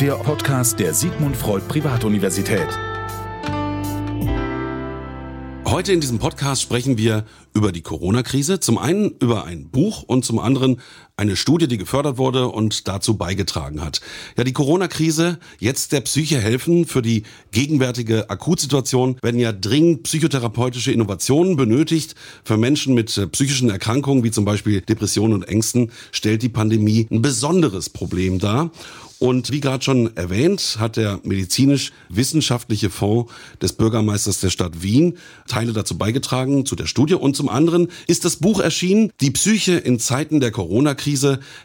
der Podcast der Sigmund Freud Privatuniversität. Heute in diesem Podcast sprechen wir über die Corona-Krise. Zum einen über ein Buch und zum anderen eine Studie, die gefördert wurde und dazu beigetragen hat. Ja, die Corona-Krise, jetzt der Psyche helfen. Für die gegenwärtige Akutsituation werden ja dringend psychotherapeutische Innovationen benötigt. Für Menschen mit äh, psychischen Erkrankungen wie zum Beispiel Depressionen und Ängsten stellt die Pandemie ein besonderes Problem dar. Und wie gerade schon erwähnt, hat der medizinisch-wissenschaftliche Fonds des Bürgermeisters der Stadt Wien Teile dazu beigetragen zu der Studie. Und zum anderen ist das Buch erschienen, Die Psyche in Zeiten der Corona-Krise,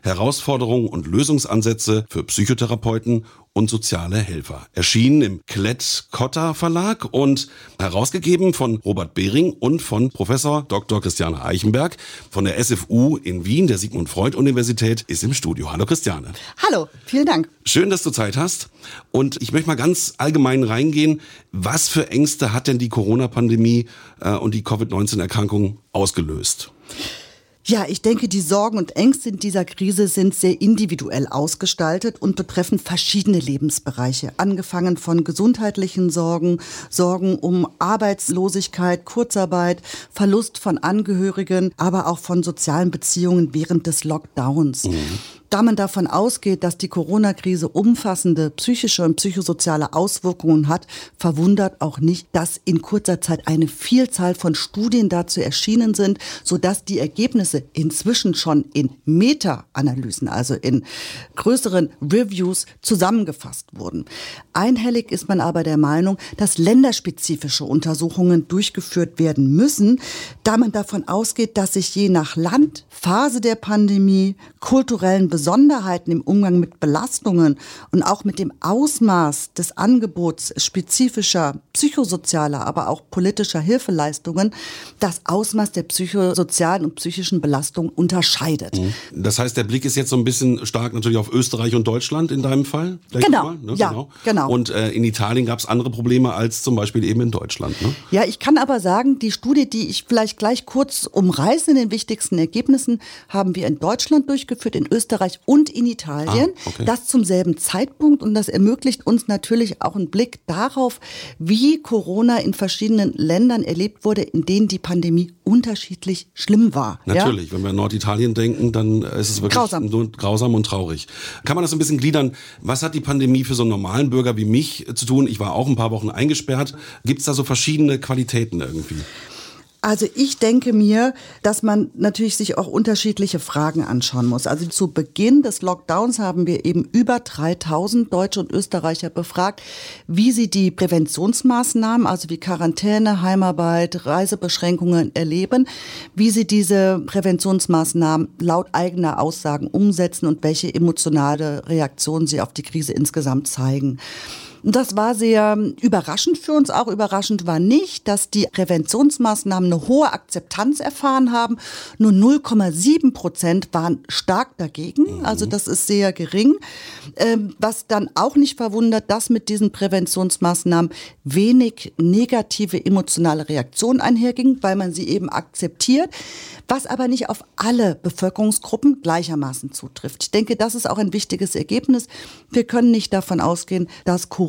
Herausforderungen und Lösungsansätze für Psychotherapeuten und soziale Helfer. Erschienen im Klett-Cotta Verlag und herausgegeben von Robert Behring und von Professor Dr. Christiane Eichenberg von der SFU in Wien, der Sigmund Freud Universität, ist im Studio. Hallo Christiane. Hallo, vielen Dank. Schön, dass du Zeit hast. Und ich möchte mal ganz allgemein reingehen. Was für Ängste hat denn die Corona-Pandemie äh, und die Covid-19-Erkrankung ausgelöst? Ja, ich denke, die Sorgen und Ängste in dieser Krise sind sehr individuell ausgestaltet und betreffen verschiedene Lebensbereiche. Angefangen von gesundheitlichen Sorgen, Sorgen um Arbeitslosigkeit, Kurzarbeit, Verlust von Angehörigen, aber auch von sozialen Beziehungen während des Lockdowns. Mhm. Da man davon ausgeht, dass die Corona-Krise umfassende psychische und psychosoziale Auswirkungen hat, verwundert auch nicht, dass in kurzer Zeit eine Vielzahl von Studien dazu erschienen sind, sodass die Ergebnisse inzwischen schon in Meta-Analysen, also in größeren Reviews zusammengefasst wurden. Einhellig ist man aber der Meinung, dass länderspezifische Untersuchungen durchgeführt werden müssen, da man davon ausgeht, dass sich je nach Land, Phase der Pandemie, kulturellen Besonderheiten im Umgang mit Belastungen und auch mit dem Ausmaß des Angebots spezifischer psychosozialer, aber auch politischer Hilfeleistungen das Ausmaß der psychosozialen und psychischen Belastung unterscheidet. Mhm. Das heißt, der Blick ist jetzt so ein bisschen stark natürlich auf Österreich und Deutschland in deinem Fall? Genau. Mal, ne? ja, genau. genau. Und äh, in Italien gab es andere Probleme als zum Beispiel eben in Deutschland. Ne? Ja, ich kann aber sagen, die Studie, die ich vielleicht gleich kurz umreiße in den wichtigsten Ergebnissen, haben wir in Deutschland durchgeführt, in Österreich Österreich und in Italien. Ah, okay. Das zum selben Zeitpunkt und das ermöglicht uns natürlich auch einen Blick darauf, wie Corona in verschiedenen Ländern erlebt wurde, in denen die Pandemie unterschiedlich schlimm war. Natürlich, ja? wenn wir an Norditalien denken, dann ist es wirklich grausam. Nur grausam und traurig. Kann man das ein bisschen gliedern? Was hat die Pandemie für so einen normalen Bürger wie mich zu tun? Ich war auch ein paar Wochen eingesperrt. Gibt es da so verschiedene Qualitäten irgendwie? Also ich denke mir, dass man natürlich sich auch unterschiedliche Fragen anschauen muss. Also zu Beginn des Lockdowns haben wir eben über 3000 Deutsche und Österreicher befragt, wie sie die Präventionsmaßnahmen, also wie Quarantäne, Heimarbeit, Reisebeschränkungen erleben, wie sie diese Präventionsmaßnahmen laut eigener Aussagen umsetzen und welche emotionale Reaktionen sie auf die Krise insgesamt zeigen. Das war sehr überraschend für uns auch. Überraschend war nicht, dass die Präventionsmaßnahmen eine hohe Akzeptanz erfahren haben. Nur 0,7 Prozent waren stark dagegen. Mhm. Also das ist sehr gering. Ähm, was dann auch nicht verwundert, dass mit diesen Präventionsmaßnahmen wenig negative emotionale Reaktionen einherging, weil man sie eben akzeptiert was aber nicht auf alle Bevölkerungsgruppen gleichermaßen zutrifft. Ich denke, das ist auch ein wichtiges Ergebnis. Wir können nicht davon ausgehen, dass Corona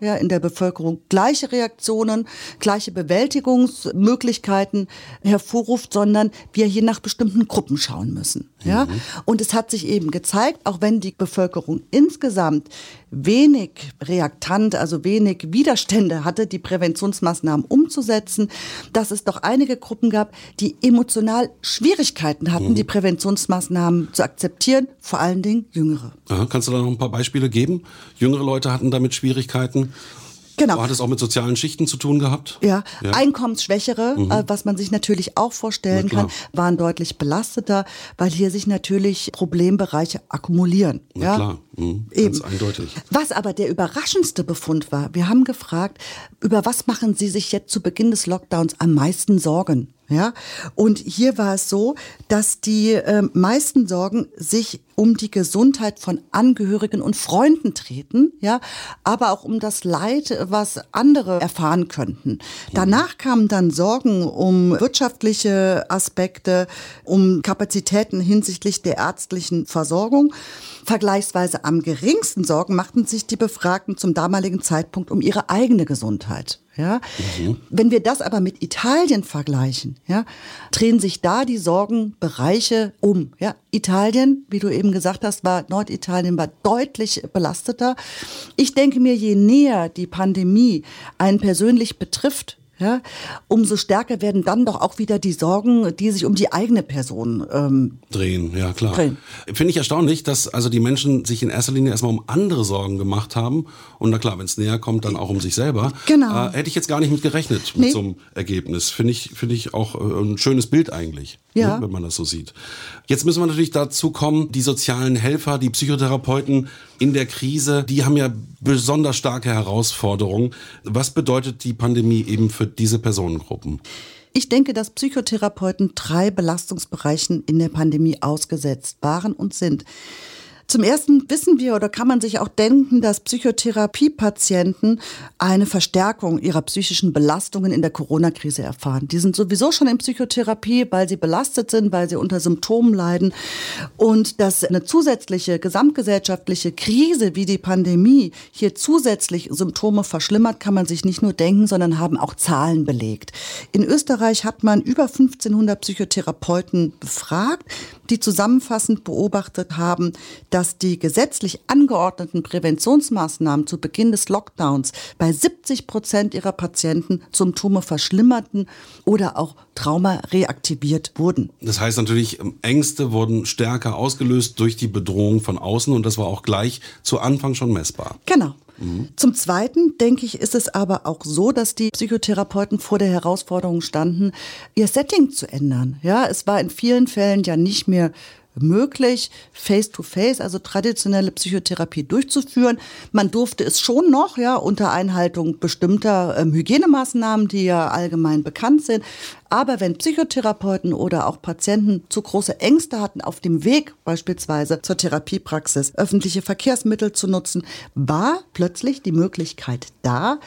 ja, in der Bevölkerung gleiche Reaktionen, gleiche Bewältigungsmöglichkeiten hervorruft, sondern wir hier nach bestimmten Gruppen schauen müssen. Ja? Mhm. Und es hat sich eben gezeigt, auch wenn die Bevölkerung insgesamt wenig reaktant, also wenig Widerstände hatte, die Präventionsmaßnahmen umzusetzen, dass es doch einige Gruppen gab, die emotional Schwierigkeiten hatten, mhm. die Präventionsmaßnahmen zu akzeptieren, vor allen Dingen Jüngere. Aha, kannst du da noch ein paar Beispiele geben? Jüngere Leute hatten damit Schwierigkeiten. Genau. Hat es auch mit sozialen Schichten zu tun gehabt? Ja, ja. Einkommensschwächere, mhm. äh, was man sich natürlich auch vorstellen kann, waren deutlich belasteter, weil hier sich natürlich Problembereiche akkumulieren. Na ja, klar, mhm. ganz eindeutig. Was aber der überraschendste Befund war, wir haben gefragt, über was machen Sie sich jetzt zu Beginn des Lockdowns am meisten Sorgen? Ja, und hier war es so, dass die äh, meisten Sorgen sich um die Gesundheit von Angehörigen und Freunden treten, ja, aber auch um das Leid, was andere erfahren könnten. Danach kamen dann Sorgen um wirtschaftliche Aspekte, um Kapazitäten hinsichtlich der ärztlichen Versorgung. Vergleichsweise am geringsten Sorgen machten sich die Befragten zum damaligen Zeitpunkt um ihre eigene Gesundheit. Ja? Mhm. Wenn wir das aber mit Italien vergleichen, ja, drehen sich da die Sorgenbereiche um. Ja? Italien, wie du eben gesagt hast, war Norditalien war deutlich belasteter. Ich denke mir, je näher die Pandemie einen persönlich betrifft, ja, umso stärker werden dann doch auch wieder die Sorgen, die sich um die eigene Person ähm, drehen. Ja, klar. Finde ich erstaunlich, dass also die Menschen sich in erster Linie erstmal um andere Sorgen gemacht haben. Und na klar, wenn es näher kommt, dann auch um sich selber. Genau. Äh, hätte ich jetzt gar nicht mit gerechnet, mit nee. so einem Ergebnis. Finde ich, finde ich auch äh, ein schönes Bild eigentlich, ja. ne, wenn man das so sieht. Jetzt müssen wir natürlich dazu kommen, die sozialen Helfer, die Psychotherapeuten in der Krise, die haben ja besonders starke Herausforderungen. Was bedeutet die Pandemie eben für diese Personengruppen? Ich denke, dass Psychotherapeuten drei Belastungsbereichen in der Pandemie ausgesetzt waren und sind. Zum ersten wissen wir oder kann man sich auch denken, dass Psychotherapiepatienten eine Verstärkung ihrer psychischen Belastungen in der Corona-Krise erfahren. Die sind sowieso schon in Psychotherapie, weil sie belastet sind, weil sie unter Symptomen leiden. Und dass eine zusätzliche gesamtgesellschaftliche Krise wie die Pandemie hier zusätzlich Symptome verschlimmert, kann man sich nicht nur denken, sondern haben auch Zahlen belegt. In Österreich hat man über 1500 Psychotherapeuten befragt, die zusammenfassend beobachtet haben, dass die gesetzlich angeordneten Präventionsmaßnahmen zu Beginn des Lockdowns bei 70 Prozent ihrer Patienten Symptome verschlimmerten oder auch Trauma reaktiviert wurden. Das heißt natürlich, ähm, Ängste wurden stärker ausgelöst durch die Bedrohung von außen und das war auch gleich zu Anfang schon messbar. Genau. Zum Zweiten, denke ich, ist es aber auch so, dass die Psychotherapeuten vor der Herausforderung standen, ihr Setting zu ändern. Ja, es war in vielen Fällen ja nicht mehr möglich, face-to-face, -face, also traditionelle Psychotherapie durchzuführen. Man durfte es schon noch, ja, unter Einhaltung bestimmter ähm, Hygienemaßnahmen, die ja allgemein bekannt sind. Aber wenn Psychotherapeuten oder auch Patienten zu große Ängste hatten, auf dem Weg beispielsweise zur Therapiepraxis öffentliche Verkehrsmittel zu nutzen, war plötzlich die Möglichkeit da,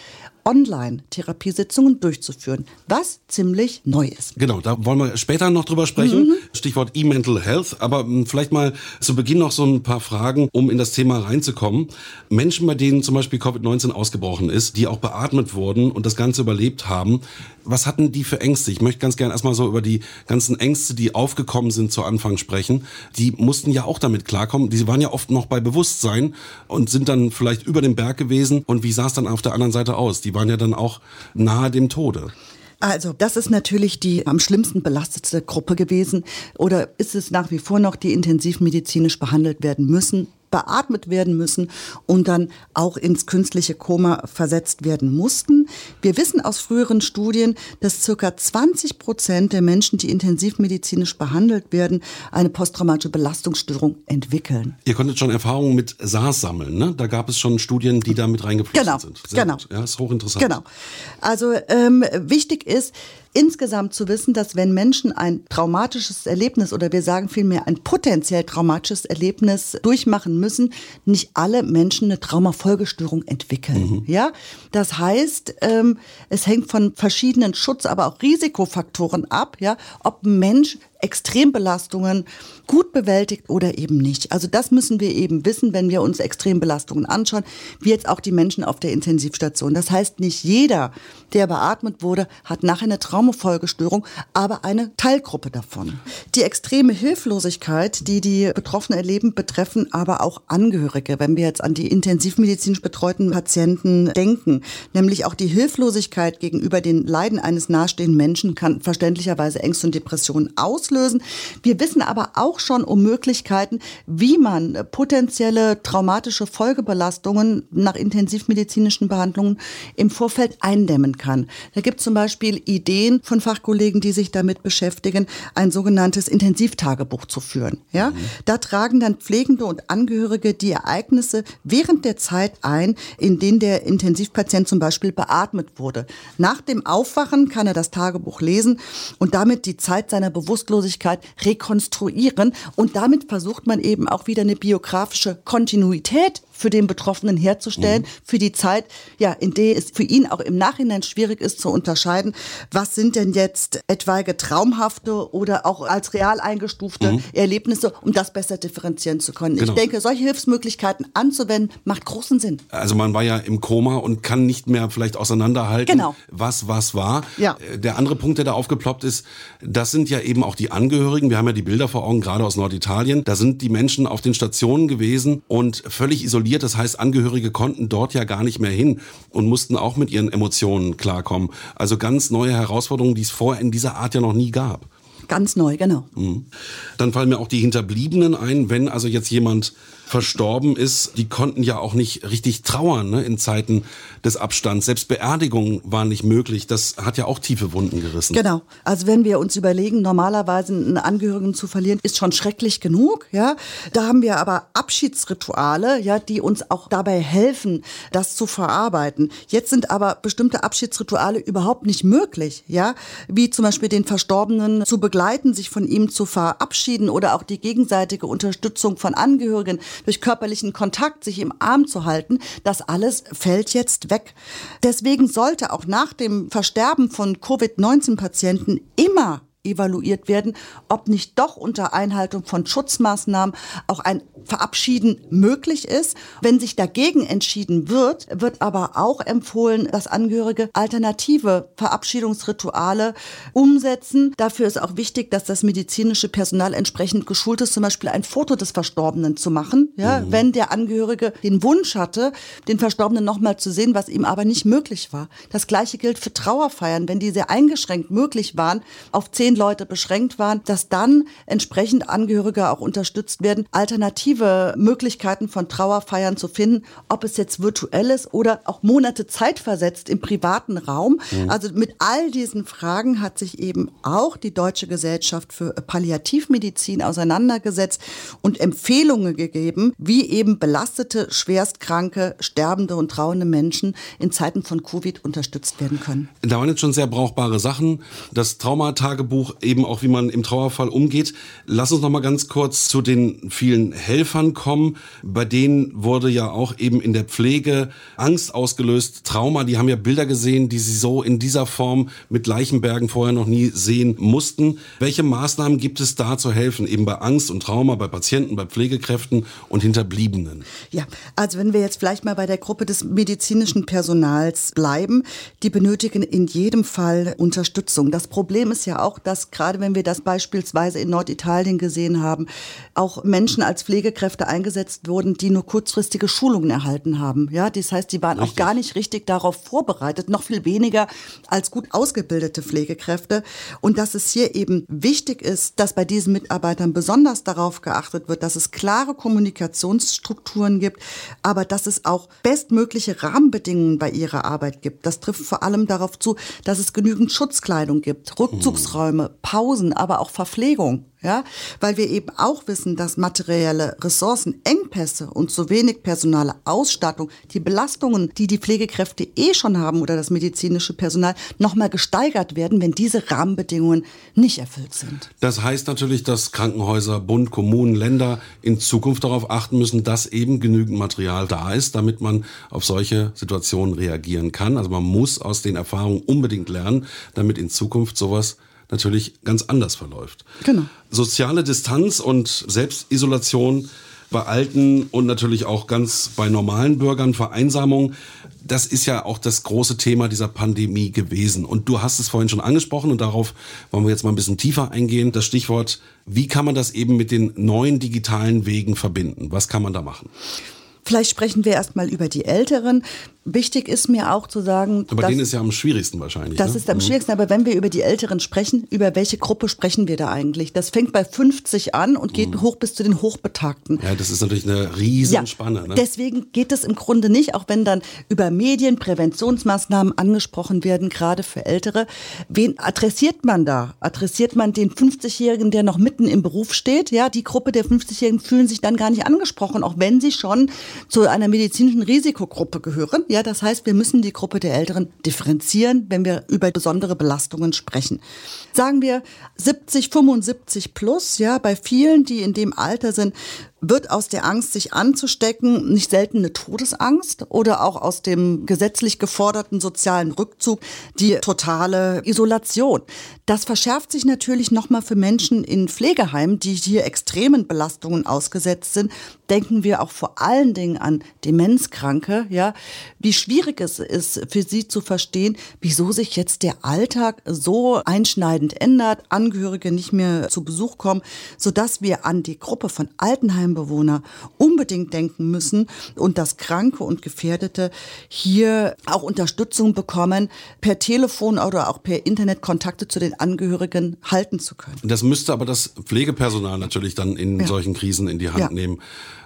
Online-Therapiesitzungen durchzuführen, was ziemlich neu ist. Genau, da wollen wir später noch drüber sprechen. Mhm. Stichwort E-Mental Health. Aber hm, vielleicht mal zu Beginn noch so ein paar Fragen, um in das Thema reinzukommen. Menschen, bei denen zum Beispiel Covid-19 ausgebrochen ist, die auch beatmet wurden und das Ganze überlebt haben, was hatten die für Ängste? Ich möchte ganz gerne erstmal so über die ganzen Ängste, die aufgekommen sind zu Anfang sprechen. Die mussten ja auch damit klarkommen. Die waren ja oft noch bei Bewusstsein und sind dann vielleicht über dem Berg gewesen. Und wie sah es dann auf der anderen Seite aus? Die waren ja dann auch nahe dem Tode. Also, das ist natürlich die am schlimmsten belastete Gruppe gewesen. Oder ist es nach wie vor noch, die intensivmedizinisch behandelt werden müssen? Beatmet werden müssen und dann auch ins künstliche Koma versetzt werden mussten. Wir wissen aus früheren Studien, dass circa 20 Prozent der Menschen, die intensivmedizinisch behandelt werden, eine posttraumatische Belastungsstörung entwickeln. Ihr konntet schon Erfahrungen mit SARS sammeln, ne? Da gab es schon Studien, die da mit reingeflossen genau, sind. Sehr genau. Gut. Ja, ist hochinteressant. Genau. Also ähm, wichtig ist, insgesamt zu wissen, dass wenn Menschen ein traumatisches Erlebnis oder wir sagen vielmehr ein potenziell traumatisches Erlebnis durchmachen müssen, nicht alle Menschen eine Traumafolgestörung entwickeln. Mhm. Ja, das heißt, ähm, es hängt von verschiedenen Schutz, aber auch Risikofaktoren ab, ja, ob ein Mensch Extrembelastungen gut bewältigt oder eben nicht. Also das müssen wir eben wissen, wenn wir uns Extrembelastungen anschauen, wie jetzt auch die Menschen auf der Intensivstation. Das heißt, nicht jeder, der beatmet wurde, hat nachher eine Traumafolgestörung, aber eine Teilgruppe davon. Die extreme Hilflosigkeit, die die Betroffenen erleben, betreffen aber auch Angehörige, wenn wir jetzt an die intensivmedizinisch betreuten Patienten denken. Nämlich auch die Hilflosigkeit gegenüber den Leiden eines nahestehenden Menschen kann verständlicherweise Ängste und Depressionen auslösen auslösen. Wir wissen aber auch schon um Möglichkeiten, wie man potenzielle traumatische Folgebelastungen nach intensivmedizinischen Behandlungen im Vorfeld eindämmen kann. Da gibt es zum Beispiel Ideen von Fachkollegen, die sich damit beschäftigen, ein sogenanntes Intensivtagebuch zu führen. Ja? Mhm. Da tragen dann Pflegende und Angehörige die Ereignisse während der Zeit ein, in denen der Intensivpatient zum Beispiel beatmet wurde. Nach dem Aufwachen kann er das Tagebuch lesen und damit die Zeit seiner Bewusstlosigkeit Arbeitslosigkeit rekonstruieren. Und damit versucht man eben auch wieder eine biografische Kontinuität für den Betroffenen herzustellen, mhm. für die Zeit, ja, in der es für ihn auch im Nachhinein schwierig ist zu unterscheiden, was sind denn jetzt etwaige traumhafte oder auch als real eingestufte mhm. Erlebnisse, um das besser differenzieren zu können. Genau. Ich denke, solche Hilfsmöglichkeiten anzuwenden, macht großen Sinn. Also man war ja im Koma und kann nicht mehr vielleicht auseinanderhalten, genau. was was war. Ja. Äh, der andere Punkt, der da aufgeploppt ist, das sind ja eben auch die Angehörigen. Wir haben ja die Bilder vor Augen, gerade aus Norditalien. Da sind die Menschen auf den Stationen gewesen und völlig isoliert isoliert. Das heißt, Angehörige konnten dort ja gar nicht mehr hin und mussten auch mit ihren Emotionen klarkommen. Also ganz neue Herausforderungen, die es vorher in dieser Art ja noch nie gab. Ganz neu, genau. Mhm. Dann fallen mir auch die Hinterbliebenen ein, wenn also jetzt jemand verstorben ist, die konnten ja auch nicht richtig trauern ne, in Zeiten des Abstands. Selbst Beerdigungen waren nicht möglich. Das hat ja auch tiefe Wunden gerissen. Genau. Also wenn wir uns überlegen, normalerweise einen Angehörigen zu verlieren, ist schon schrecklich genug. Ja, da haben wir aber Abschiedsrituale, ja, die uns auch dabei helfen, das zu verarbeiten. Jetzt sind aber bestimmte Abschiedsrituale überhaupt nicht möglich. Ja, wie zum Beispiel den Verstorbenen zu begleiten, sich von ihm zu verabschieden oder auch die gegenseitige Unterstützung von Angehörigen durch körperlichen Kontakt sich im Arm zu halten, das alles fällt jetzt weg. Deswegen sollte auch nach dem Versterben von Covid-19-Patienten immer evaluiert werden, ob nicht doch unter Einhaltung von Schutzmaßnahmen auch ein Verabschieden möglich ist. Wenn sich dagegen entschieden wird, wird aber auch empfohlen, dass Angehörige alternative Verabschiedungsrituale umsetzen. Dafür ist auch wichtig, dass das medizinische Personal entsprechend geschult ist, zum Beispiel ein Foto des Verstorbenen zu machen. Ja, mhm. Wenn der Angehörige den Wunsch hatte, den Verstorbenen nochmal zu sehen, was ihm aber nicht möglich war. Das Gleiche gilt für Trauerfeiern, wenn die sehr eingeschränkt möglich waren, auf zehn zehn Leute beschränkt waren, dass dann entsprechend Angehörige auch unterstützt werden, alternative Möglichkeiten von Trauerfeiern zu finden, ob es jetzt virtuell ist oder auch Monate Zeit versetzt im privaten Raum. Mhm. Also mit all diesen Fragen hat sich eben auch die Deutsche Gesellschaft für Palliativmedizin auseinandergesetzt und Empfehlungen gegeben, wie eben belastete, schwerstkranke, sterbende und trauernde Menschen in Zeiten von Covid unterstützt werden können. Da waren jetzt schon sehr brauchbare Sachen. Das Traumatagebuch Buch eben auch, wie man im Trauerfall umgeht. Lass uns noch mal ganz kurz zu den vielen Helfern kommen. Bei denen wurde ja auch eben in der Pflege Angst ausgelöst, Trauma. Die haben ja Bilder gesehen, die sie so in dieser Form mit Leichenbergen vorher noch nie sehen mussten. Welche Maßnahmen gibt es da zu helfen? Eben bei Angst und Trauma, bei Patienten, bei Pflegekräften und Hinterbliebenen? Ja, also wenn wir jetzt vielleicht mal bei der Gruppe des medizinischen Personals bleiben, die benötigen in jedem Fall Unterstützung. Das Problem ist ja auch, dass dass gerade wenn wir das beispielsweise in Norditalien gesehen haben, auch Menschen als Pflegekräfte eingesetzt wurden, die nur kurzfristige Schulungen erhalten haben. Ja, das heißt, die waren richtig. auch gar nicht richtig darauf vorbereitet, noch viel weniger als gut ausgebildete Pflegekräfte. Und dass es hier eben wichtig ist, dass bei diesen Mitarbeitern besonders darauf geachtet wird, dass es klare Kommunikationsstrukturen gibt, aber dass es auch bestmögliche Rahmenbedingungen bei ihrer Arbeit gibt. Das trifft vor allem darauf zu, dass es genügend Schutzkleidung gibt, Rückzugsräume, Pausen, aber auch Verpflegung ja, weil wir eben auch wissen, dass materielle Ressourcen, Engpässe und zu wenig personale Ausstattung, die Belastungen, die die Pflegekräfte eh schon haben oder das medizinische Personal, nochmal gesteigert werden, wenn diese Rahmenbedingungen nicht erfüllt sind. Das heißt natürlich, dass Krankenhäuser, Bund, Kommunen, Länder in Zukunft darauf achten müssen, dass eben genügend Material da ist, damit man auf solche Situationen reagieren kann. Also man muss aus den Erfahrungen unbedingt lernen, damit in Zukunft sowas natürlich ganz anders verläuft. Genau. Soziale Distanz und Selbstisolation bei Alten und natürlich auch ganz bei normalen Bürgern, Vereinsamung, das ist ja auch das große Thema dieser Pandemie gewesen. Und du hast es vorhin schon angesprochen und darauf wollen wir jetzt mal ein bisschen tiefer eingehen. Das Stichwort, wie kann man das eben mit den neuen digitalen Wegen verbinden? Was kann man da machen? Vielleicht sprechen wir erstmal über die Älteren. Wichtig ist mir auch zu sagen. Aber denen ist ja am schwierigsten wahrscheinlich. Das ne? ist am mhm. schwierigsten. Aber wenn wir über die Älteren sprechen, über welche Gruppe sprechen wir da eigentlich? Das fängt bei 50 an und geht mhm. hoch bis zu den Hochbetagten. Ja, das ist natürlich eine Riesenspanne. Ja, ne? Deswegen geht es im Grunde nicht, auch wenn dann über Medien Präventionsmaßnahmen angesprochen werden, gerade für Ältere. Wen adressiert man da? Adressiert man den 50-Jährigen, der noch mitten im Beruf steht? Ja, die Gruppe der 50-Jährigen fühlen sich dann gar nicht angesprochen, auch wenn sie schon zu einer medizinischen Risikogruppe gehören. Ja, das heißt, wir müssen die Gruppe der Älteren differenzieren, wenn wir über besondere Belastungen sprechen. Sagen wir 70, 75 plus, ja, bei vielen, die in dem Alter sind, wird aus der Angst, sich anzustecken, nicht selten eine Todesangst oder auch aus dem gesetzlich geforderten sozialen Rückzug die totale Isolation. Das verschärft sich natürlich nochmal für Menschen in Pflegeheimen, die hier extremen Belastungen ausgesetzt sind. Denken wir auch vor allen Dingen an Demenzkranke, ja, wie schwierig es ist für sie zu verstehen, wieso sich jetzt der Alltag so einschneidend ändert, Angehörige nicht mehr zu Besuch kommen, sodass wir an die Gruppe von Altenheimen Altenheimbewohner unbedingt denken müssen und dass Kranke und Gefährdete hier auch Unterstützung bekommen, per Telefon oder auch per Internet Kontakte zu den Angehörigen halten zu können. Das müsste aber das Pflegepersonal natürlich dann in ja. solchen Krisen in die Hand ja. nehmen.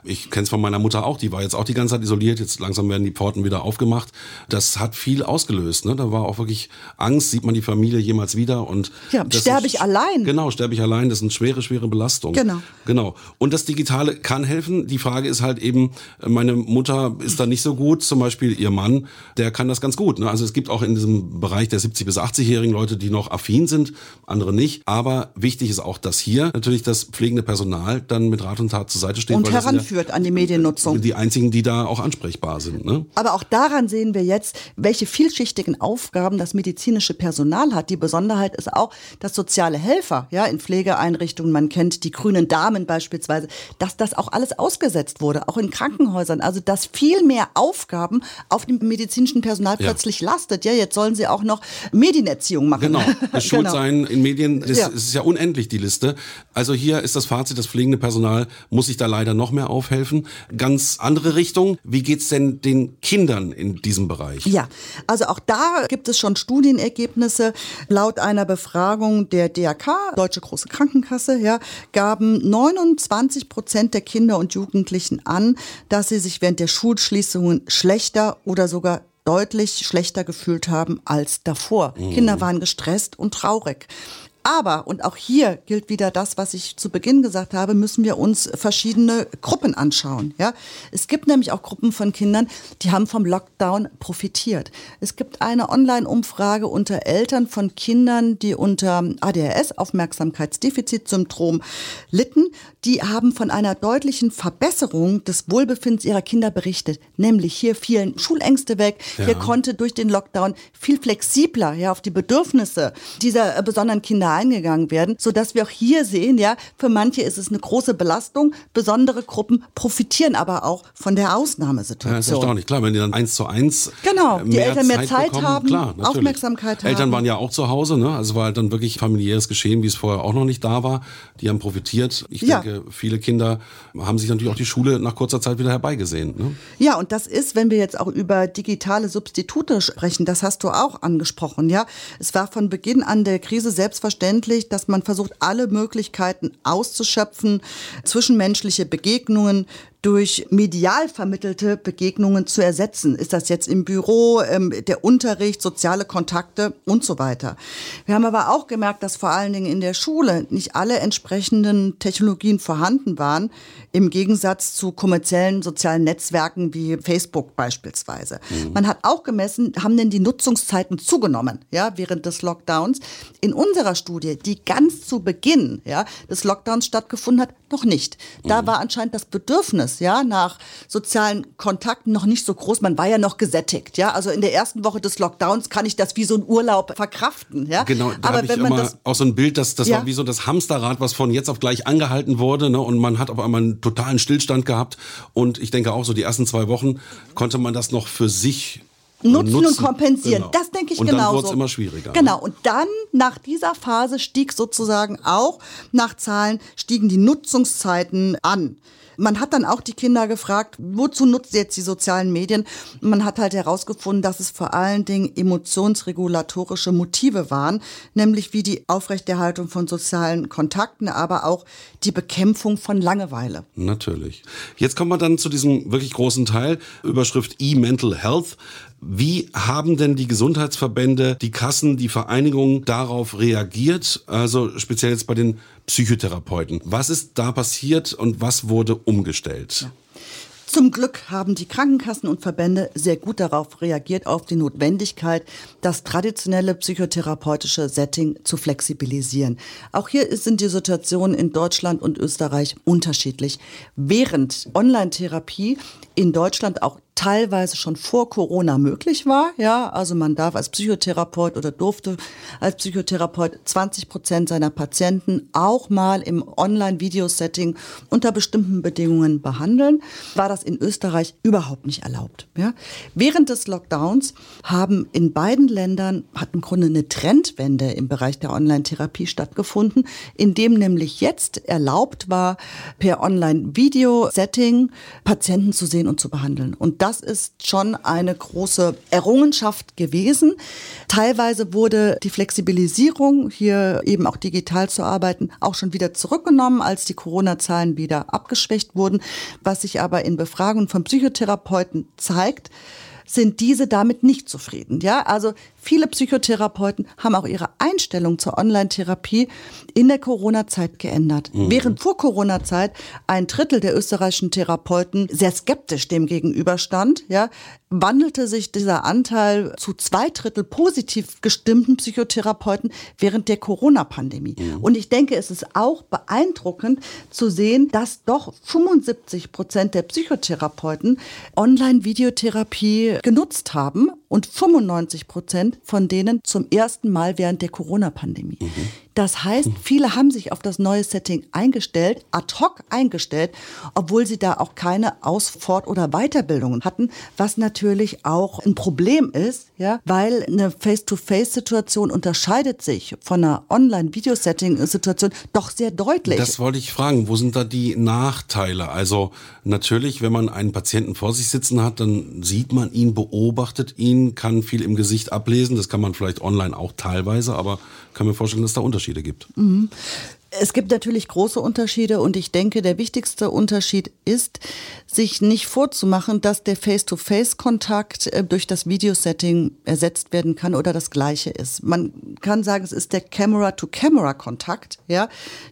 Ich kenne es von meiner Mutter auch, die war jetzt auch die ganze Zeit isoliert, jetzt langsam werden die Pforten wieder aufgemacht. Das hat viel ausgelöst. Ne? Da war auch wirklich Angst, sieht man die Familie jemals wieder und ja, sterbe ich allein. Genau, sterbe ich allein, das eine schwere, schwere Belastung. Genau. Genau. Und das Digitale kann helfen. Die Frage ist halt eben, meine Mutter ist da nicht so gut, zum Beispiel ihr Mann, der kann das ganz gut. Ne? Also es gibt auch in diesem Bereich der 70- bis 80-Jährigen Leute, die noch affin sind, andere nicht. Aber wichtig ist auch, dass hier natürlich das pflegende Personal dann mit Rat und Tat zur Seite steht. Und heranführt führt an die Mediennutzung. Die einzigen, die da auch ansprechbar sind. Ne? Aber auch daran sehen wir jetzt, welche vielschichtigen Aufgaben das medizinische Personal hat. Die Besonderheit ist auch, dass soziale Helfer ja, in Pflegeeinrichtungen, man kennt die grünen Damen beispielsweise, dass das auch alles ausgesetzt wurde, auch in Krankenhäusern. Also dass viel mehr Aufgaben auf dem medizinischen Personal ja. plötzlich lastet. Ja, jetzt sollen sie auch noch Medienerziehung machen. Genau, geschult genau. sein in Medien, das ja. ist ja unendlich die Liste. Also hier ist das Fazit, das pflegende Personal muss sich da leider noch mehr auf aufhelfen. Ganz andere Richtung. Wie geht's denn den Kindern in diesem Bereich? Ja, also auch da gibt es schon Studienergebnisse. Laut einer Befragung der DRK, Deutsche Große Krankenkasse, ja, gaben 29 Prozent der Kinder und Jugendlichen an, dass sie sich während der Schulschließungen schlechter oder sogar deutlich schlechter gefühlt haben als davor. Mhm. Kinder waren gestresst und traurig. Aber, und auch hier gilt wieder das, was ich zu Beginn gesagt habe, müssen wir uns verschiedene Gruppen anschauen. Ja? Es gibt nämlich auch Gruppen von Kindern, die haben vom Lockdown profitiert. Es gibt eine Online-Umfrage unter Eltern von Kindern, die unter ADHS, Aufmerksamkeitsdefizitsyndrom, litten. Die haben von einer deutlichen Verbesserung des Wohlbefindens ihrer Kinder berichtet. Nämlich hier fielen Schulängste weg. Ja. Hier konnte durch den Lockdown viel flexibler ja, auf die Bedürfnisse dieser besonderen Kinder eingegangen werden, sodass wir auch hier sehen, ja, für manche ist es eine große Belastung, besondere Gruppen profitieren aber auch von der Ausnahmesituation. Ja, das ist erstaunlich, klar, wenn die dann eins zu eins genau, die Eltern mehr Zeit, Zeit bekommen, haben, klar, Aufmerksamkeit haben. Eltern waren ja auch zu Hause, ne? also war halt dann wirklich familiäres Geschehen, wie es vorher auch noch nicht da war. Die haben profitiert. Ich ja. denke, viele Kinder haben sich natürlich auch die Schule nach kurzer Zeit wieder herbeigesehen. Ne? Ja, und das ist, wenn wir jetzt auch über digitale Substitute sprechen, das hast du auch angesprochen, ja. Es war von Beginn an der Krise selbstverständlich verständlich, dass man versucht, alle Möglichkeiten auszuschöpfen, zwischenmenschliche Begegnungen durch medial vermittelte Begegnungen zu ersetzen. Ist das jetzt im Büro, ähm, der Unterricht, soziale Kontakte und so weiter. Wir haben aber auch gemerkt, dass vor allen Dingen in der Schule nicht alle entsprechenden Technologien vorhanden waren, im Gegensatz zu kommerziellen sozialen Netzwerken wie Facebook beispielsweise. Mhm. Man hat auch gemessen, haben denn die Nutzungszeiten zugenommen, ja, während des Lockdowns. In unserer Studie, die ganz zu Beginn, ja, des Lockdowns stattgefunden hat, noch nicht. Da mhm. war anscheinend das Bedürfnis ja, nach sozialen Kontakten noch nicht so groß. Man war ja noch gesättigt, ja. Also in der ersten Woche des Lockdowns kann ich das wie so ein Urlaub verkraften, ja. Genau, da Aber wenn man immer das, auch so ein Bild, dass das ja. war wie so das Hamsterrad, was von jetzt auf gleich angehalten wurde, ne? Und man hat auf einmal einen totalen Stillstand gehabt. Und ich denke auch so die ersten zwei Wochen konnte man das noch für sich Nutzen, nutzen, und kompensieren. Genau. Das denke ich und genauso. Und dann wurde es immer schwieriger. Ne? Genau. Und dann, nach dieser Phase, stieg sozusagen auch nach Zahlen, stiegen die Nutzungszeiten an. Man hat dann auch die Kinder gefragt, wozu nutzt ihr jetzt die sozialen Medien? Man hat halt herausgefunden, dass es vor allen Dingen emotionsregulatorische Motive waren, nämlich wie die Aufrechterhaltung von sozialen Kontakten, aber auch die Bekämpfung von Langeweile. Natürlich. Jetzt kommen wir dann zu diesem wirklich großen Teil, Überschrift E-Mental Health. Wie haben denn die Gesundheitsverbände, die Kassen, die Vereinigungen darauf reagiert? Also speziell jetzt bei den Psychotherapeuten. Was ist da passiert und was wurde umgestellt? Ja. Zum Glück haben die Krankenkassen und Verbände sehr gut darauf reagiert, auf die Notwendigkeit, das traditionelle psychotherapeutische Setting zu flexibilisieren. Auch hier sind die Situationen in Deutschland und Österreich unterschiedlich. Während Online-Therapie in Deutschland auch teilweise schon vor Corona möglich war. Ja, also man darf als Psychotherapeut oder durfte als Psychotherapeut 20 Prozent seiner Patienten auch mal im Online-Video-Setting unter bestimmten Bedingungen behandeln. War das in Österreich überhaupt nicht erlaubt. Ja? Während des Lockdowns haben in beiden Ländern hat im Grunde eine Trendwende im Bereich der Online-Therapie stattgefunden, in dem nämlich jetzt erlaubt war, per Online-Video-Setting Patienten zu sehen und zu behandeln. Und das ist schon eine große Errungenschaft gewesen. Teilweise wurde die Flexibilisierung, hier eben auch digital zu arbeiten, auch schon wieder zurückgenommen, als die Corona-Zahlen wieder abgeschwächt wurden. Was sich aber in Befragungen von Psychotherapeuten zeigt, sind diese damit nicht zufrieden. Ja, also viele Psychotherapeuten haben auch ihre Einstellung zur Online-Therapie in der Corona-Zeit geändert. Mhm. Während vor Corona-Zeit ein Drittel der österreichischen Therapeuten sehr skeptisch dem gegenüberstand, ja, wandelte sich dieser Anteil zu zwei Drittel positiv gestimmten Psychotherapeuten während der Corona-Pandemie. Mhm. Und ich denke, es ist auch beeindruckend zu sehen, dass doch 75 Prozent der Psychotherapeuten Online-Videotherapie genutzt haben und 95 Prozent von denen zum ersten Mal während der Corona-Pandemie. Mhm. Das heißt, viele haben sich auf das neue Setting eingestellt, ad hoc eingestellt, obwohl sie da auch keine Aus-, Fort- oder Weiterbildungen hatten, was natürlich auch ein Problem ist, ja, weil eine Face-to-Face-Situation unterscheidet sich von einer Online-Video-Setting-Situation doch sehr deutlich. Das wollte ich fragen. Wo sind da die Nachteile? Also natürlich, wenn man einen Patienten vor sich sitzen hat, dann sieht man ihn, beobachtet ihn, kann viel im Gesicht ablesen. Das kann man vielleicht online auch teilweise, aber kann mir vorstellen, dass da Unterschiede gibt. Mhm. Es gibt natürlich große Unterschiede und ich denke, der wichtigste Unterschied ist, sich nicht vorzumachen, dass der Face-to-Face-Kontakt äh, durch das Videosetting ersetzt werden kann oder das gleiche ist. Man kann sagen, es ist der Camera-to-Camera-Kontakt, ja,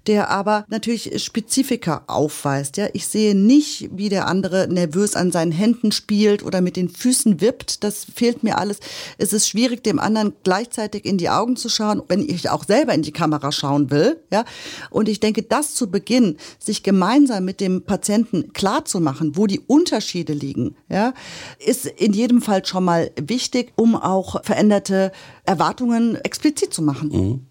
der aber natürlich Spezifika aufweist. Ja, ich sehe nicht, wie der andere nervös an seinen Händen spielt oder mit den Füßen wippt. Das fehlt mir alles. Es ist schwierig, dem anderen gleichzeitig in die Augen zu schauen, wenn ich auch selber in die Kamera schauen will, ja. Und ich denke, das zu Beginn, sich gemeinsam mit dem Patienten klar zu machen, wo die Unterschiede liegen, ja, ist in jedem Fall schon mal wichtig, um auch veränderte Erwartungen explizit zu machen. Mhm.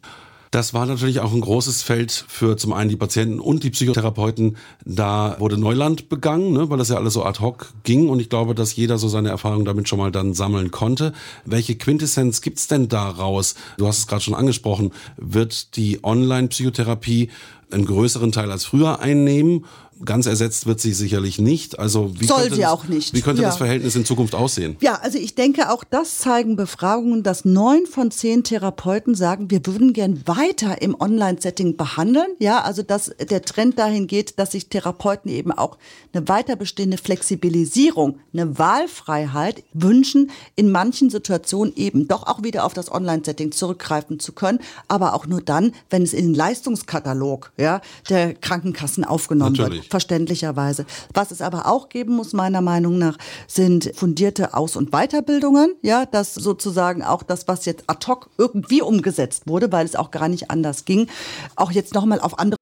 Das war natürlich auch ein großes Feld für zum einen die Patienten und die Psychotherapeuten. Da wurde Neuland begangen, ne, weil das ja alles so ad hoc ging und ich glaube, dass jeder so seine Erfahrungen damit schon mal dann sammeln konnte. Welche Quintessenz gibt's denn daraus? Du hast es gerade schon angesprochen. Wird die Online-Psychotherapie einen größeren Teil als früher einnehmen ganz ersetzt wird sie sicherlich nicht. Also wie Soll könnte sie das, auch nicht. Wie könnte ja. das Verhältnis in Zukunft aussehen? Ja, also ich denke, auch das zeigen Befragungen, dass neun von zehn Therapeuten sagen, wir würden gern weiter im Online-Setting behandeln. Ja, also dass der Trend dahin geht, dass sich Therapeuten eben auch eine weiter bestehende Flexibilisierung, eine Wahlfreiheit wünschen, in manchen Situationen eben doch auch wieder auf das Online-Setting zurückgreifen zu können, aber auch nur dann, wenn es in den Leistungskatalog ja, der Krankenkassen aufgenommen Natürlich. wird verständlicherweise. Was es aber auch geben muss, meiner Meinung nach, sind fundierte Aus- und Weiterbildungen. Ja, das sozusagen auch das, was jetzt ad hoc irgendwie umgesetzt wurde, weil es auch gar nicht anders ging, auch jetzt nochmal auf andere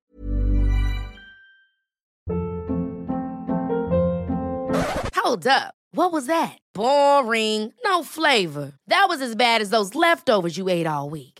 Hold up. What was that? Boring. No flavor. That was as bad as those leftovers you ate all week.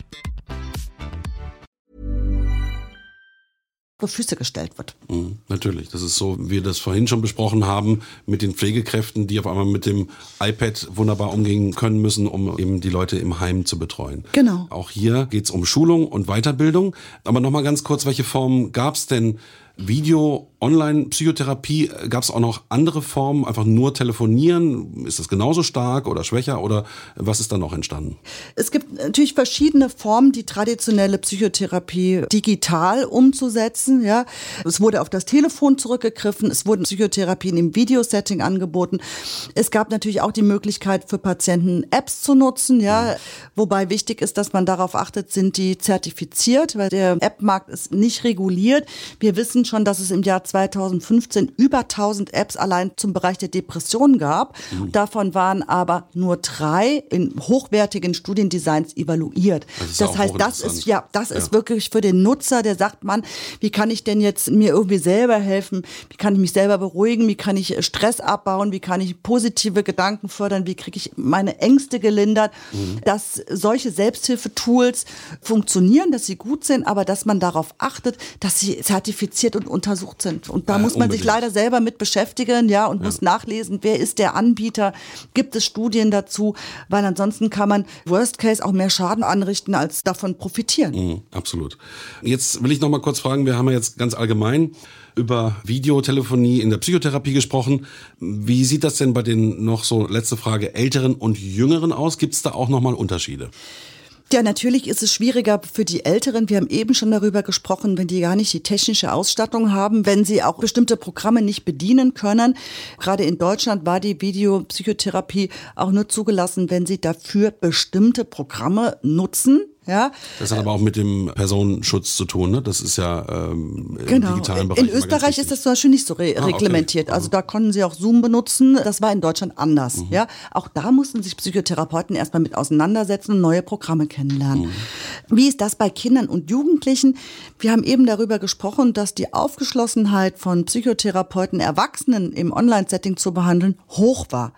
Füße gestellt wird. Mhm, natürlich. Das ist so, wie wir das vorhin schon besprochen haben, mit den Pflegekräften, die auf einmal mit dem iPad wunderbar umgehen können müssen, um eben die Leute im Heim zu betreuen. Genau. Auch hier geht es um Schulung und Weiterbildung. Aber nochmal ganz kurz, welche Formen gab es denn Video, Online-Psychotherapie, gab es auch noch andere Formen, einfach nur telefonieren? Ist das genauso stark oder schwächer oder was ist da noch entstanden? Es gibt natürlich verschiedene Formen, die traditionelle Psychotherapie digital umzusetzen. Ja, es wurde auf das Telefon zurückgegriffen, es wurden Psychotherapien im Videosetting angeboten. Es gab natürlich auch die Möglichkeit für Patienten Apps zu nutzen. Ja, wobei wichtig ist, dass man darauf achtet, sind die zertifiziert, weil der App-Markt ist nicht reguliert. Wir wissen schon, dass es im Jahr 2015 über 1000 Apps allein zum Bereich der Depression gab. Mhm. Davon waren aber nur drei in hochwertigen Studiendesigns evaluiert. Das, das heißt, das ist ja, das ja. ist wirklich für den Nutzer, der sagt, man, wie kann ich denn jetzt mir irgendwie selber helfen? Wie kann ich mich selber beruhigen? Wie kann ich Stress abbauen? Wie kann ich positive Gedanken fördern? Wie kriege ich meine Ängste gelindert? Mhm. Dass solche Selbsthilfetools funktionieren, dass sie gut sind, aber dass man darauf achtet, dass sie zertifiziert und untersucht sind. Und da ja, muss man unbedingt. sich leider selber mit beschäftigen, ja, und ja. muss nachlesen, wer ist der Anbieter, gibt es Studien dazu, weil ansonsten kann man Worst Case auch mehr Schaden anrichten, als davon profitieren. Mhm, absolut. Jetzt will ich noch mal kurz fragen, wir haben ja jetzt ganz allgemein über Videotelefonie in der Psychotherapie gesprochen. Wie sieht das denn bei den noch so letzte Frage älteren und jüngeren aus? Gibt es da auch noch mal Unterschiede? Ja, natürlich ist es schwieriger für die Älteren. Wir haben eben schon darüber gesprochen, wenn die gar nicht die technische Ausstattung haben, wenn sie auch bestimmte Programme nicht bedienen können. Gerade in Deutschland war die Videopsychotherapie auch nur zugelassen, wenn sie dafür bestimmte Programme nutzen. Ja. Das hat aber auch mit dem Personenschutz zu tun, ne? Das ist ja ähm, im genau. digitalen Bereich. In Österreich ist das zum Beispiel nicht so re ah, reglementiert. Okay. Also da konnten sie auch Zoom benutzen. Das war in Deutschland anders. Mhm. Ja. Auch da mussten sich Psychotherapeuten erstmal mit auseinandersetzen und neue Programme kennenlernen. Mhm. Wie ist das bei Kindern und Jugendlichen? Wir haben eben darüber gesprochen, dass die Aufgeschlossenheit von Psychotherapeuten Erwachsenen im Online-Setting zu behandeln hoch war.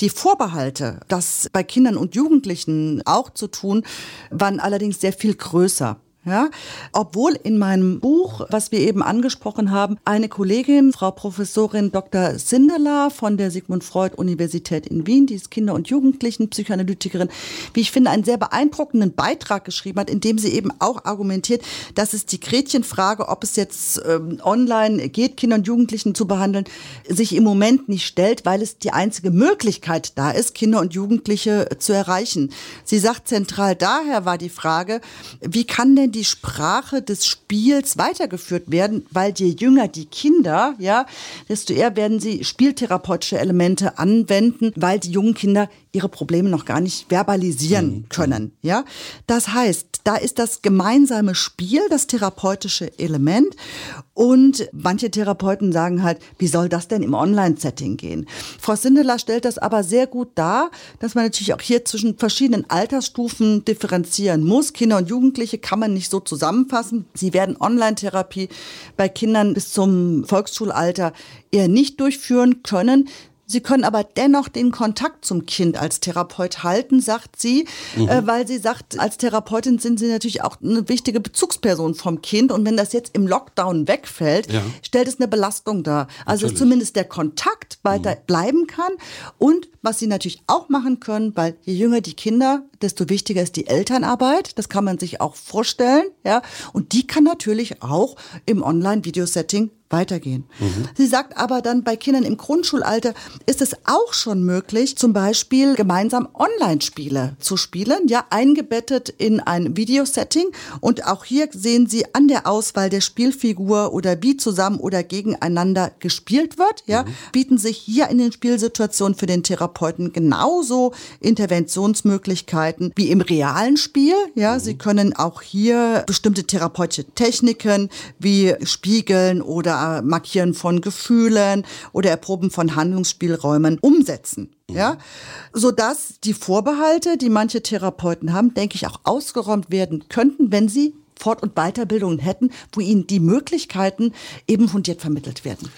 Die Vorbehalte, das bei Kindern und Jugendlichen auch zu tun, waren allerdings sehr viel größer. Ja, obwohl in meinem Buch, was wir eben angesprochen haben, eine Kollegin, Frau Professorin Dr. Sindeler von der Sigmund Freud Universität in Wien, die ist Kinder- und Jugendlichen-Psychoanalytikerin, wie ich finde, einen sehr beeindruckenden Beitrag geschrieben hat, in dem sie eben auch argumentiert, dass es die Gretchenfrage, ob es jetzt ähm, online geht, Kinder und Jugendlichen zu behandeln, sich im Moment nicht stellt, weil es die einzige Möglichkeit da ist, Kinder und Jugendliche zu erreichen. Sie sagt, zentral daher war die Frage, wie kann denn die die Sprache des Spiels weitergeführt werden, weil je jünger die Kinder, ja, desto eher werden sie spieltherapeutische Elemente anwenden, weil die jungen Kinder ihre Probleme noch gar nicht verbalisieren mhm. können, ja. Das heißt, da ist das gemeinsame Spiel das therapeutische Element und manche Therapeuten sagen halt, wie soll das denn im Online-Setting gehen? Frau Sindeler stellt das aber sehr gut dar, dass man natürlich auch hier zwischen verschiedenen Altersstufen differenzieren muss. Kinder und Jugendliche kann man nicht so zusammenfassen. Sie werden Online-Therapie bei Kindern bis zum Volksschulalter eher nicht durchführen können. Sie können aber dennoch den Kontakt zum Kind als Therapeut halten, sagt sie, mhm. äh, weil sie sagt, als Therapeutin sind sie natürlich auch eine wichtige Bezugsperson vom Kind. Und wenn das jetzt im Lockdown wegfällt, ja. stellt es eine Belastung dar. Also natürlich. zumindest der Kontakt weiter mhm. bleiben kann. Und was sie natürlich auch machen können, weil je jünger die Kinder, desto wichtiger ist die Elternarbeit. Das kann man sich auch vorstellen. Ja. Und die kann natürlich auch im Online-Videosetting weitergehen. Mhm. Sie sagt aber dann, bei Kindern im Grundschulalter ist es auch schon möglich, zum Beispiel gemeinsam Online-Spiele zu spielen, ja, eingebettet in ein Videosetting. Und auch hier sehen Sie an der Auswahl der Spielfigur oder wie zusammen oder gegeneinander gespielt wird, ja, mhm. bieten sich hier in den Spielsituationen für den Therapeuten genauso Interventionsmöglichkeiten wie im realen Spiel, ja. Mhm. Sie können auch hier bestimmte therapeutische Techniken wie Spiegeln oder Markieren von Gefühlen oder Erproben von Handlungsspielräumen umsetzen. Ja, so dass die Vorbehalte, die manche Therapeuten haben, denke ich auch ausgeräumt werden könnten, wenn sie Fort- und Weiterbildungen hätten, wo ihnen die Möglichkeiten eben fundiert vermittelt werden.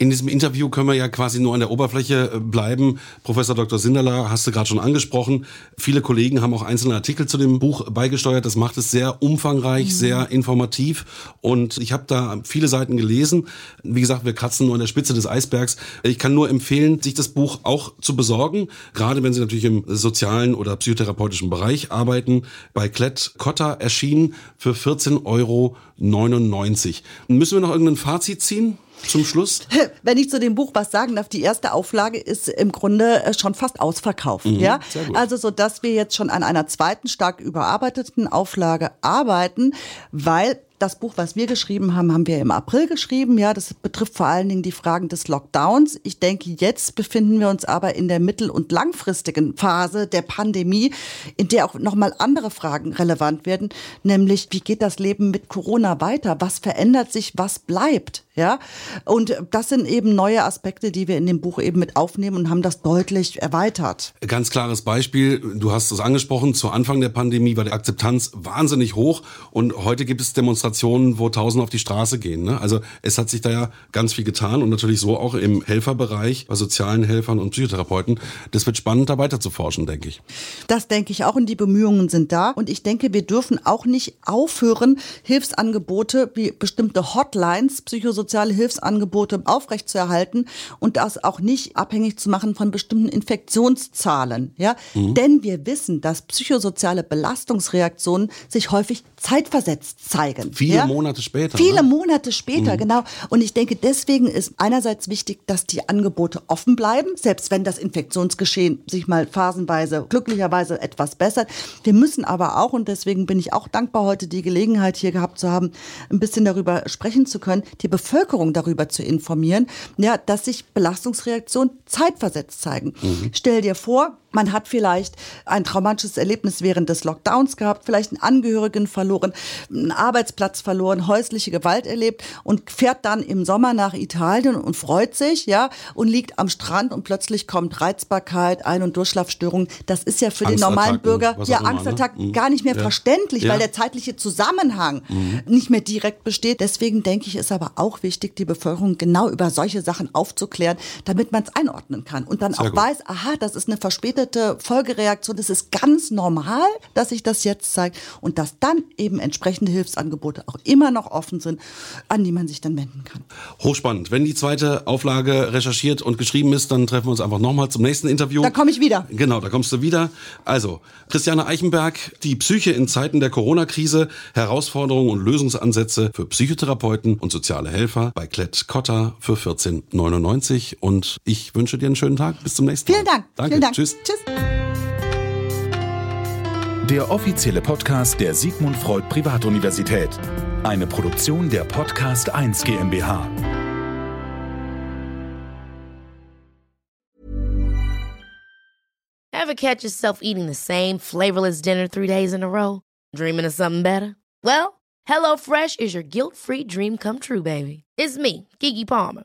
In diesem Interview können wir ja quasi nur an der Oberfläche äh, bleiben. Professor Dr. Sinderler hast du gerade schon angesprochen. Viele Kollegen haben auch einzelne Artikel zu dem Buch beigesteuert. Das macht es sehr umfangreich, mhm. sehr informativ. Und ich habe da viele Seiten gelesen. Wie gesagt, wir kratzen nur an der Spitze des Eisbergs. Ich kann nur empfehlen, sich das Buch auch zu besorgen. Gerade wenn Sie natürlich im sozialen oder psychotherapeutischen Bereich arbeiten. Bei Klett Cotta erschienen für 14,99 Euro. Müssen wir noch irgendein Fazit ziehen? Zum Schluss? Wenn ich zu dem Buch was sagen darf, die erste Auflage ist im Grunde äh, schon fast ausverkauft. Mhm, ja? Also so, dass wir jetzt schon an einer zweiten stark überarbeiteten Auflage arbeiten, weil das Buch, was wir geschrieben haben, haben wir im April geschrieben. Ja, das betrifft vor allen Dingen die Fragen des Lockdowns. Ich denke, jetzt befinden wir uns aber in der mittel- und langfristigen Phase der Pandemie, in der auch nochmal andere Fragen relevant werden, nämlich wie geht das Leben mit Corona weiter? Was verändert sich? Was bleibt? Ja, und das sind eben neue Aspekte, die wir in dem Buch eben mit aufnehmen und haben das deutlich erweitert. Ganz klares Beispiel. Du hast es angesprochen. Zu Anfang der Pandemie war die Akzeptanz wahnsinnig hoch und heute gibt es Demonstrationen, wo Tausende auf die Straße gehen. Ne? Also es hat sich da ja ganz viel getan und natürlich so auch im Helferbereich bei sozialen Helfern und Psychotherapeuten. Das wird spannend, da weiter zu forschen, denke ich. Das denke ich auch und die Bemühungen sind da und ich denke, wir dürfen auch nicht aufhören, Hilfsangebote wie bestimmte Hotlines, psychosoziale soziale Hilfsangebote aufrechtzuerhalten und das auch nicht abhängig zu machen von bestimmten Infektionszahlen. Ja? Mhm. Denn wir wissen, dass psychosoziale Belastungsreaktionen sich häufig zeitversetzt zeigen. Viele ja? Monate später. Viele ne? Monate später, mhm. genau. Und ich denke, deswegen ist einerseits wichtig, dass die Angebote offen bleiben, selbst wenn das Infektionsgeschehen sich mal phasenweise, glücklicherweise etwas bessert. Wir müssen aber auch, und deswegen bin ich auch dankbar, heute die Gelegenheit hier gehabt zu haben, ein bisschen darüber sprechen zu können, die Bevölkerung darüber zu informieren, ja, dass sich Belastungsreaktionen zeitversetzt zeigen. Mhm. Stell dir vor, man hat vielleicht ein traumatisches Erlebnis während des Lockdowns gehabt, vielleicht einen Angehörigen verloren, einen Arbeitsplatz verloren, häusliche Gewalt erlebt und fährt dann im Sommer nach Italien und freut sich, ja, und liegt am Strand und plötzlich kommt Reizbarkeit, Ein- und Durchschlafstörungen. Das ist ja für den normalen Bürger, ja, Angstattack ne? gar nicht mehr ja. verständlich, ja. weil der zeitliche Zusammenhang mhm. nicht mehr direkt besteht. Deswegen denke ich, ist aber auch wichtig, die Bevölkerung genau über solche Sachen aufzuklären, damit man es einordnen kann und dann Sehr auch gut. weiß, aha, das ist eine verspätete verspätete Folgereaktion. Das ist ganz normal, dass sich das jetzt zeigt und dass dann eben entsprechende Hilfsangebote auch immer noch offen sind, an die man sich dann wenden kann. Hochspannend. Wenn die zweite Auflage recherchiert und geschrieben ist, dann treffen wir uns einfach nochmal zum nächsten Interview. Da komme ich wieder. Genau, da kommst du wieder. Also, Christiane Eichenberg, die Psyche in Zeiten der Corona-Krise, Herausforderungen und Lösungsansätze für Psychotherapeuten und soziale Helfer bei Klett Cotta für 14,99 und ich wünsche dir einen schönen Tag. Bis zum nächsten Mal. Vielen Dank. Danke. Vielen Dank. Tschüss. Tschüss. Der offizielle Podcast der Sigmund Freud Privatuniversität. Eine Produktion der Podcast 1 GmbH. Ever catch yourself eating the same flavorless dinner three days in a row? Dreaming of something better? Well, HelloFresh is your guilt-free dream come true, baby. It's me, Kiki Palmer.